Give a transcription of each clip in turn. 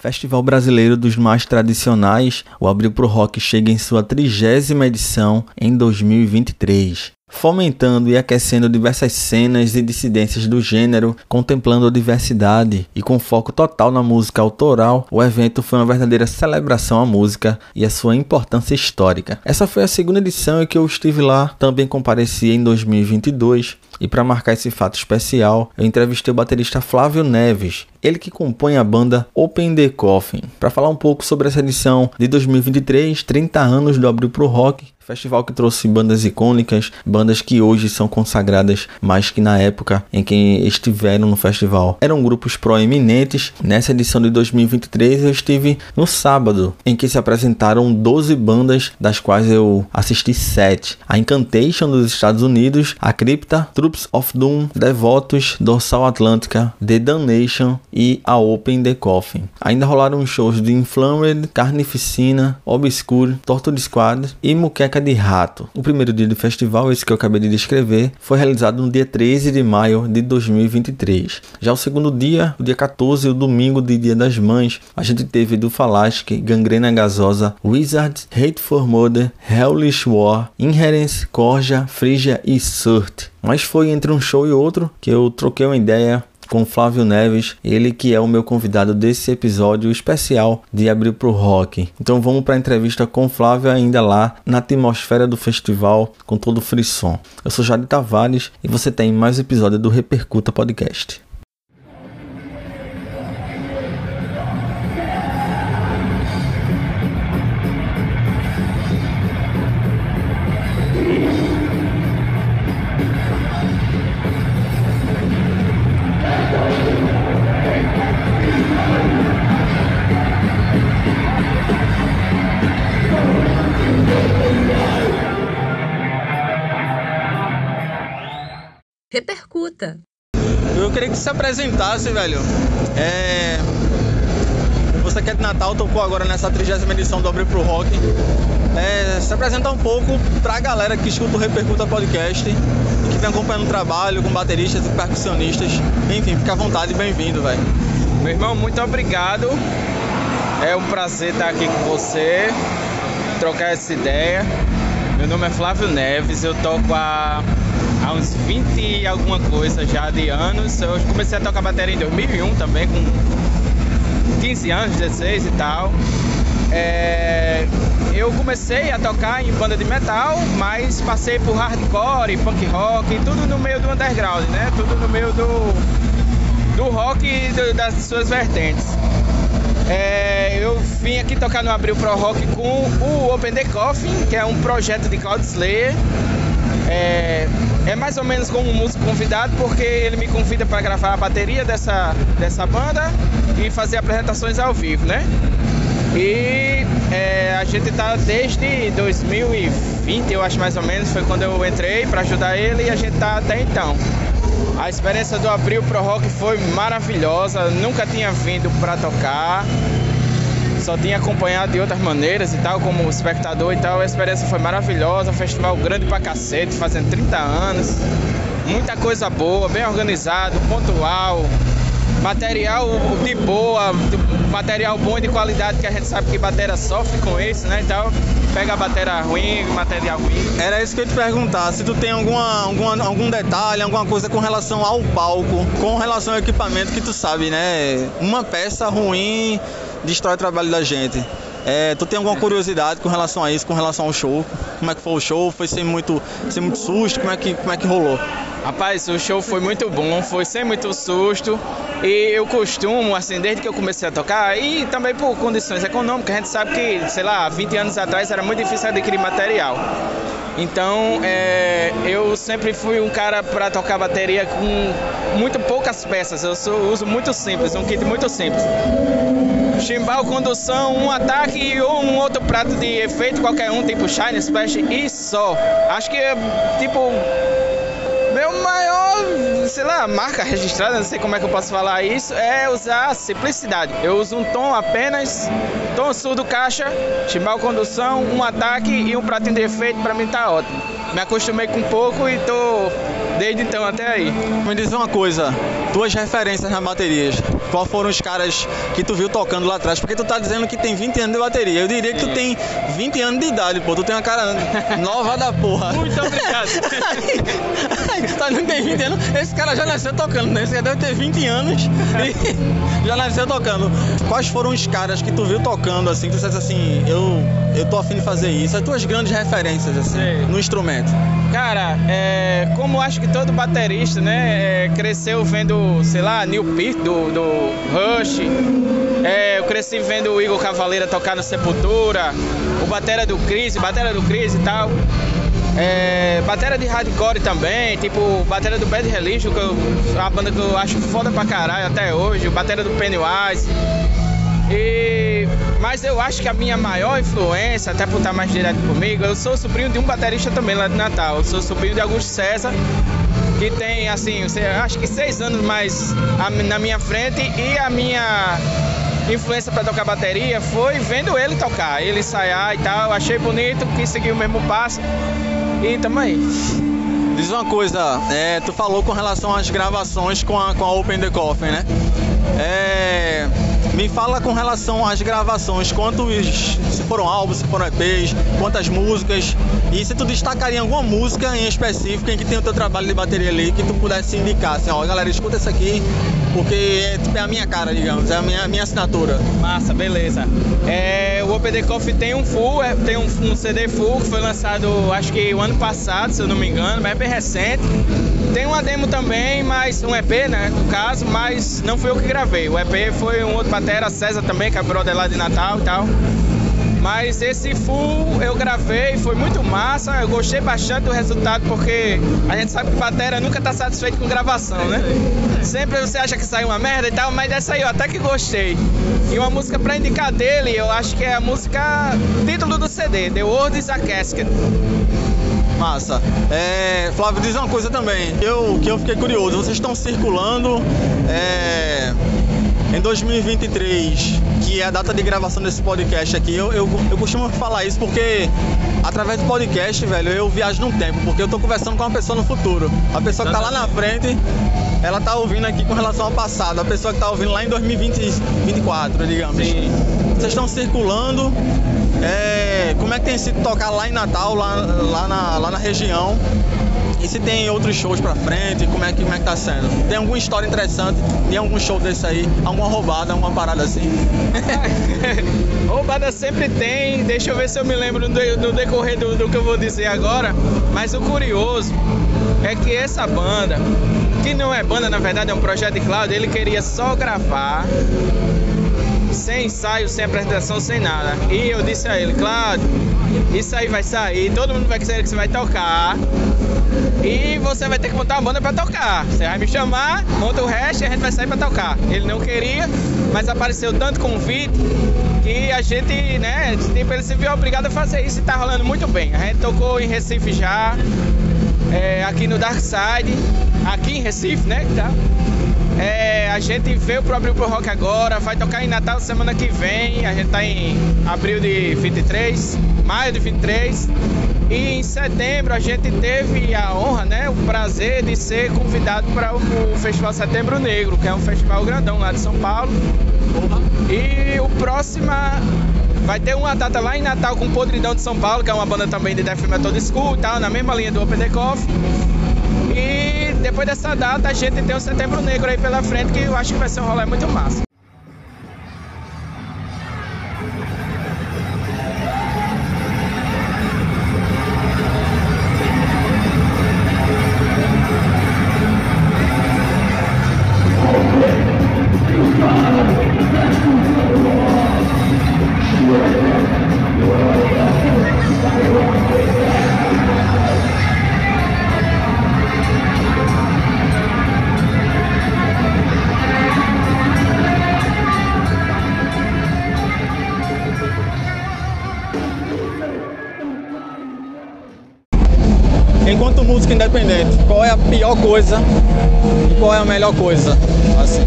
Festival Brasileiro dos Mais Tradicionais, o Abril Pro Rock chega em sua trigésima edição em 2023 fomentando e aquecendo diversas cenas e dissidências do gênero, contemplando a diversidade e com foco total na música autoral, o evento foi uma verdadeira celebração à música e a sua importância histórica. Essa foi a segunda edição em que eu estive lá, também compareci em 2022 e para marcar esse fato especial, eu entrevistei o baterista Flávio Neves, ele que compõe a banda Open the Coffin, para falar um pouco sobre essa edição de 2023, 30 anos do Abril Pro Rock, Festival que trouxe bandas icônicas, bandas que hoje são consagradas mais que na época em que estiveram no festival. Eram grupos proeminentes. Nessa edição de 2023 eu estive no sábado, em que se apresentaram 12 bandas, das quais eu assisti 7. A Incantation dos Estados Unidos, a Crypta, Troops of Doom, Devotos, Dorsal Atlântica, The Damnation e a Open the Coffin. Ainda rolaram shows de Inflamed, Carnificina, Obscure, Torture Squad e Muqueca de Rato. O primeiro dia do festival, esse que eu acabei de descrever, foi realizado no dia 13 de maio de 2023. Já o segundo dia, o dia 14, o domingo de Dia das Mães, a gente teve do Falasque, Gangrena Gasosa, Wizards, Hate for Murder, Hellish War, Inherence, Corja, Frigia e Surt. Mas foi entre um show e outro que eu troquei uma ideia com Flávio Neves, ele que é o meu convidado desse episódio especial de Abril pro Rock. Então vamos para a entrevista com Flávio ainda lá na atmosfera do festival com todo o frisson. Eu sou Jade Tavares e você tem mais episódio do Repercuta Podcast. Eu queria que se apresentasse, velho. É... Você que é de Natal, tocou agora nessa 30 edição do Abril pro Rock. É... Se apresentar um pouco pra galera que escuta o Repercuta Podcast e que vem acompanhando o trabalho com bateristas e percussionistas. Enfim, fica à vontade e bem-vindo, velho. Meu irmão, muito obrigado. É um prazer estar aqui com você, trocar essa ideia. Meu nome é Flávio Neves, eu toco há há uns 20 e alguma coisa já de anos. Eu comecei a tocar bateria em 2001 também, com 15 anos, 16 e tal. É, eu comecei a tocar em banda de metal, mas passei por hardcore, punk rock, tudo no meio do underground, né? Tudo no meio do, do rock e do, das suas vertentes. É, eu vim aqui tocar no Abril Pro Rock com o Open the Coffin, que é um projeto de Cloud Slayer. É, é mais ou menos como um músico convidado, porque ele me convida para gravar a bateria dessa, dessa banda e fazer apresentações ao vivo, né? E é, a gente tá desde 2020, eu acho mais ou menos, foi quando eu entrei para ajudar ele e a gente tá até então. A experiência do Abril Pro Rock foi maravilhosa, nunca tinha vindo para tocar só tinha acompanhado de outras maneiras e tal, como espectador e tal. A experiência foi maravilhosa, festival grande pra cacete, fazendo 30 anos. Muita coisa boa, bem organizado, pontual, material de boa, material bom e de qualidade, que a gente sabe que bateria sofre com isso, né? Então, pega a bateria ruim, material ruim. Era isso que eu ia te perguntar, se tu tem alguma, alguma, algum detalhe, alguma coisa com relação ao palco, com relação ao equipamento que tu sabe, né? Uma peça ruim destrói o trabalho da gente. É, tu tem alguma curiosidade com relação a isso, com relação ao show? Como é que foi o show? Foi sem muito, sem muito susto? Como é, que, como é que rolou? Rapaz, o show foi muito bom, foi sem muito susto. E eu costumo, assim, desde que eu comecei a tocar, e também por condições econômicas, a gente sabe que, sei lá, 20 anos atrás era muito difícil adquirir material. Então, é, eu sempre fui um cara para tocar bateria com muito poucas peças. Eu sou, uso muito simples, um kit muito simples. Chimbal, condução, um ataque e um outro prato de efeito, qualquer um, tipo Shine, Splash e só. Acho que, tipo, meu maior, sei lá, marca registrada, não sei como é que eu posso falar isso, é usar simplicidade. Eu uso um tom apenas, tom surdo caixa, chimbal condução, um ataque e um pratinho de efeito, pra mim tá ótimo. Me acostumei com pouco e tô desde então até aí. Me diz uma coisa, tuas referências na bateria. Qual foram os caras que tu viu tocando lá atrás? Porque tu tá dizendo que tem 20 anos de bateria. Eu diria que tu tem 20 anos de idade, pô. Tu tem uma cara nova da porra. Muito obrigado. tá não tem 20 anos. Esse cara já nasceu tocando, né? Esse cara deve ter 20 anos e já nasceu tocando. Quais foram os caras que tu viu tocando, assim, que tu dissesse assim, eu, eu tô afim de fazer isso? As tuas grandes referências, assim, Sim. no instrumento. Cara, é, como acho que todo baterista, né, é, cresceu vendo, sei lá, Neil Peart do, do Rush, é, eu cresci vendo o Igor Cavaleira tocar no Sepultura, o batera do Chris, batera do Chris e tal. É, batera de hardcore também, tipo batera do Bad Religion, que eu, uma banda que eu acho foda pra caralho até hoje, batera do Pennywise. E, mas eu acho que a minha maior influência, até por estar mais direto comigo, eu sou sobrinho de um baterista também lá de Natal. Eu sou sobrinho de Augusto César, que tem assim, acho que seis anos mais na minha frente e a minha influência para tocar bateria foi vendo ele tocar, ele ensaiar e tal. Achei bonito, quis seguir o mesmo passo e tamo aí. Diz uma coisa, é, tu falou com relação às gravações com a, com a Open the Coffin, né? É, me fala com relação às gravações, quantos, se foram álbuns, se foram EPs, quantas músicas, e se tu destacaria alguma música em específico em que tem o teu trabalho de bateria ali, que tu pudesse indicar, assim, ó, galera, escuta essa aqui, porque é, tipo, é a minha cara, digamos, é a minha, minha assinatura. Massa, beleza. É, o OPD Coffee tem um full, é, tem um, um, CD full que foi lançado acho que o ano passado, se eu não me engano, mas é bem recente. Tem uma demo também, mas um EP, né, no caso, mas não foi eu que gravei. O EP foi um outro batera, César também, que é brother lá de Natal e tal. Mas esse full eu gravei, foi muito massa, eu gostei bastante do resultado porque a gente sabe que batera nunca tá satisfeito com gravação, né? Sempre você acha que sai uma merda e tal, mas essa aí eu até que gostei. E uma música pra indicar dele, eu acho que é a música título do CD, The World is a Casket. Massa. É, Flávio, diz uma coisa também, eu, que eu fiquei curioso. Vocês estão circulando é, em 2023, que é a data de gravação desse podcast aqui, eu, eu, eu costumo falar isso porque através do podcast, velho, eu viajo no tempo, porque eu tô conversando com uma pessoa no futuro. A pessoa que tá lá na frente, ela tá ouvindo aqui com relação ao passado. A pessoa que tá ouvindo lá em 2024, digamos. Sim. Vocês estão circulando. É, como é que tem sido tocar lá em Natal, lá, lá, na, lá na região? E se tem outros shows pra frente, como é que, como é que tá sendo? Tem alguma história interessante? Tem algum show desse aí? Alguma roubada, alguma parada assim? roubada sempre tem, deixa eu ver se eu me lembro no, decorrer do, do que eu vou dizer agora. Mas o curioso é que essa banda, que não é banda, na verdade é um projeto de Cláudio, ele queria só gravar sem ensaio, sem apresentação, sem nada. E eu disse a ele, Cláudio, isso aí vai sair, todo mundo vai querer que você vai tocar. E você vai ter que montar uma banda para tocar. Você vai me chamar, monta o resto e a gente vai sair para tocar. Ele não queria, mas apareceu tanto convite que a gente, né, tipo, ele se viu obrigado a fazer isso e tá rolando muito bem. A gente tocou em Recife já, é, aqui no Dark Side, aqui em Recife, né, tá? É, a gente veio pro Abril Pro Rock agora, vai tocar em Natal semana que vem. A gente tá em abril de 23, maio de 23. E em setembro a gente teve a honra, né, o prazer de ser convidado para o Festival Setembro Negro, que é um festival grandão lá de São Paulo. E o próximo vai ter uma data lá em Natal com Podridão de São Paulo, que é uma banda também de death metal de school, tal, na mesma linha do Open the Coffee. E depois dessa data a gente tem o Setembro Negro aí pela frente, que eu acho que vai ser um rolê muito massa. Pior coisa e qual é a melhor coisa? Assim.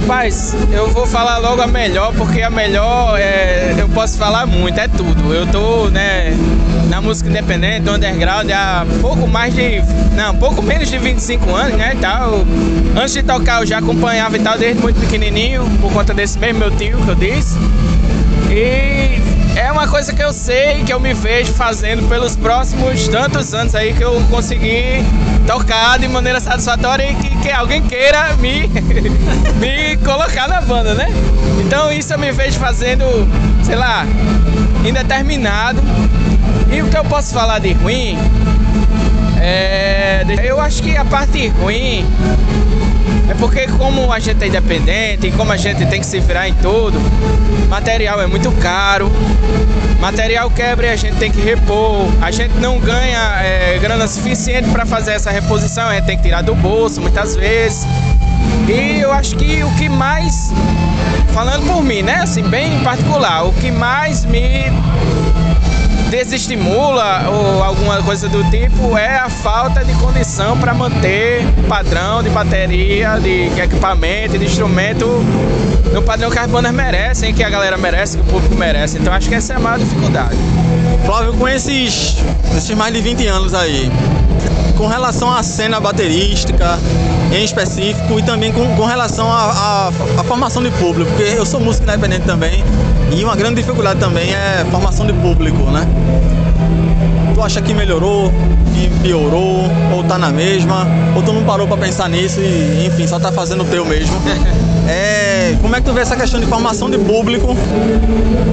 Rapaz, eu vou falar logo a melhor, porque a melhor é, eu posso falar muito, é tudo. Eu tô, né, na música independente, underground, há pouco mais de. Não, pouco menos de 25 anos, né? Tal. Antes de tocar, eu já acompanhava e tal, desde muito pequenininho, por conta desse mesmo meu tio que eu disse. E é uma coisa que eu sei, que eu me vejo fazendo pelos próximos tantos anos aí que eu consegui tocar de maneira satisfatória e que, que alguém queira me, me colocar na banda, né? Então isso eu me vejo fazendo, sei lá, indeterminado. E o que eu posso falar de ruim é. Eu acho que a parte ruim é porque como a gente é independente e como a gente tem que se virar em tudo, material é muito caro, material quebra e a gente tem que repor, a gente não ganha é, grana suficiente para fazer essa reposição, a gente tem que tirar do bolso muitas vezes. E eu acho que o que mais, falando por mim, né, assim, bem em particular, o que mais me desestimula ou alguma coisa do tipo é a falta de condição para manter padrão de bateria, de equipamento, de instrumento no padrão que as bandas merecem, que a galera merece, que o público merece. Então acho que essa é a maior dificuldade. Flávio, com esses, esses mais de 20 anos aí, com relação à cena baterística em específico e também com, com relação à formação de público, porque eu sou músico independente também e uma grande dificuldade também é formação de público, né? Tu acha que melhorou, que piorou, ou tá na mesma, ou tu não parou para pensar nisso e enfim, só tá fazendo o teu mesmo? É, como é que tu vê essa questão de formação de público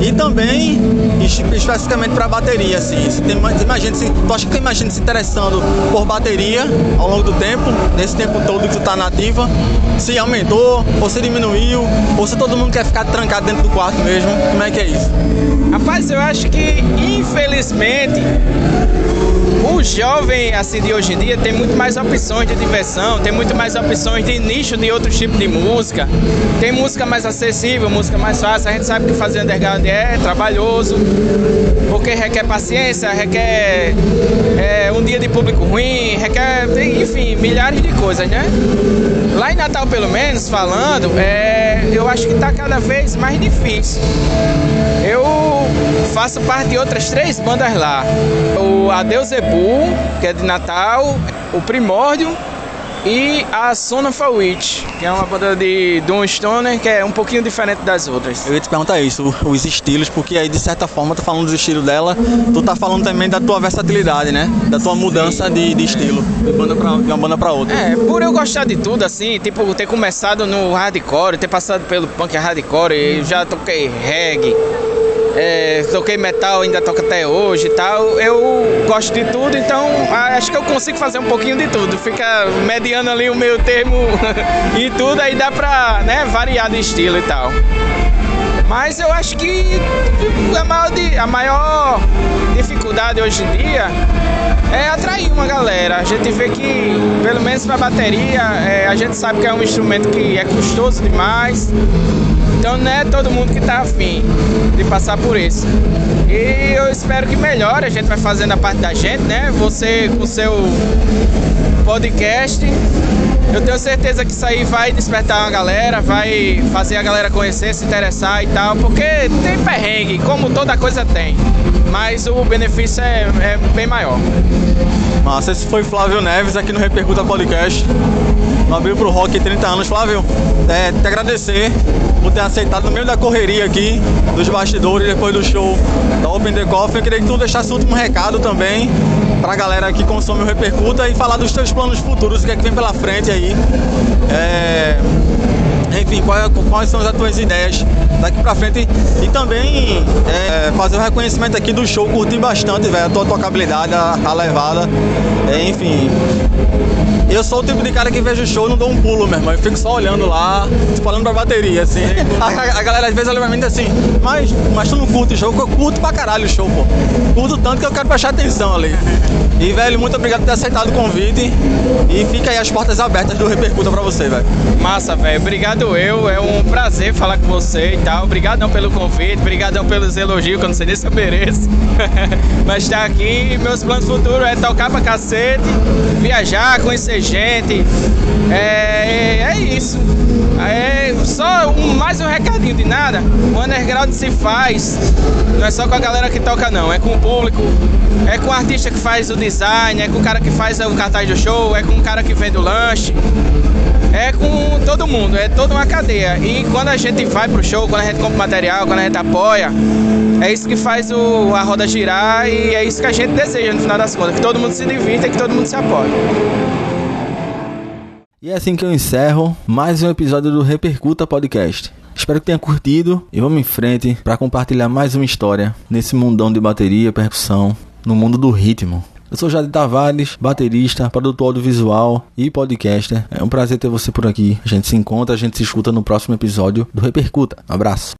e também especificamente para bateria, assim? Se tem, imagina, se, tu acha que tu imagina se interessando por bateria ao longo do tempo, nesse tempo todo que tu tá nativa, se aumentou, ou se diminuiu, ou se todo mundo quer ficar trancado dentro do quarto mesmo, como é que é isso? Rapaz, eu acho que infelizmente o jovem assim de hoje em dia tem muito mais opções de diversão, tem muito mais opções de nicho de outros tipos de música. Tem música mais acessível, música mais fácil. A gente sabe que fazer underground é trabalhoso, porque requer paciência, requer é, um dia de público ruim, requer, enfim, milhares de coisas, né? Lá em Natal, pelo menos, falando, é, eu acho que está cada vez mais difícil. Eu faço parte de outras três bandas lá. O Adeus Ebu, que é de Natal, o Primórdio e a Sona Witch, que é uma banda de Doom Stoner que é um pouquinho diferente das outras. Eu ia te perguntar isso, os estilos, porque aí de certa forma tu falando dos estilos dela, tu tá falando também da tua versatilidade, né? Da tua mudança de, de estilo, de, banda pra, de uma banda pra outra. É, por eu gostar de tudo, assim, tipo, ter começado no hardcore, ter passado pelo punk hardcore, eu já toquei reggae é, toquei metal, ainda toco até hoje e tal. Eu gosto de tudo, então acho que eu consigo fazer um pouquinho de tudo. Fica mediando ali o meio termo e tudo, aí dá pra né, variar de estilo e tal. Mas eu acho que a maior, a maior dificuldade hoje em dia é atrair uma galera. A gente vê que, pelo menos para bateria, é, a gente sabe que é um instrumento que é custoso demais. Então não é todo mundo que está afim de passar por isso. E eu espero que melhore, a gente vai fazendo a parte da gente, né? Você com o seu podcast. Eu tenho certeza que isso aí vai despertar uma galera, vai fazer a galera conhecer, se interessar e tal, porque tem perrengue, como toda coisa tem. Mas o benefício é, é bem maior. Massa, esse foi Flávio Neves aqui no Repercuta Podcast. No Abril pro Rock 30 anos. Flávio, é, te agradecer por ter aceitado no meio da correria aqui, dos bastidores, depois do show da Open The Coffee. Eu queria que tu deixasse o último recado também pra galera que consome o Repercuta e falar dos teus planos futuros, o que é que vem pela frente aí. É enfim, quais, quais são as tuas ideias daqui pra frente e também é, fazer o reconhecimento aqui do show, curti bastante, velho, a tua tocabilidade, a, a levada, é, enfim. Eu sou o tipo de cara que vejo o show e não dou um pulo, meu irmão. Eu fico só olhando lá, falando pra bateria, assim. A, a, galera às vezes olha pra mim assim, mas, mas tu não curte o show? Eu curto pra caralho o show, pô. Curto tanto que eu quero prestar atenção ali. E, velho, muito obrigado por ter aceitado o convite. E fica aí as portas abertas do Repercuta pra você, velho. Massa, velho. Obrigado eu. É um prazer falar com você e tal. Obrigadão pelo convite, obrigadão pelos elogios, que eu não sei nem se eu mereço. mas tá aqui. Meus planos futuros é tocar pra cacete, viajar, conhecer gente. É, é isso. É só um, mais um recadinho de nada. O underground se faz, não é só com a galera que toca não, é com o público, é com o artista que faz o design, é com o cara que faz o cartaz do show, é com o cara que vende o lanche. É com todo mundo, é toda uma cadeia. E quando a gente vai pro show, quando a gente compra material, quando a gente apoia, é isso que faz o, a roda girar e é isso que a gente deseja no final das contas, que todo mundo se divirta e que todo mundo se apoie. E é assim que eu encerro mais um episódio do Repercuta Podcast. Espero que tenha curtido e vamos em frente para compartilhar mais uma história nesse mundão de bateria, percussão, no mundo do ritmo. Eu sou Jade Tavares, baterista, produtor audiovisual e podcaster. É um prazer ter você por aqui. A gente se encontra, a gente se escuta no próximo episódio do Repercuta. Um abraço.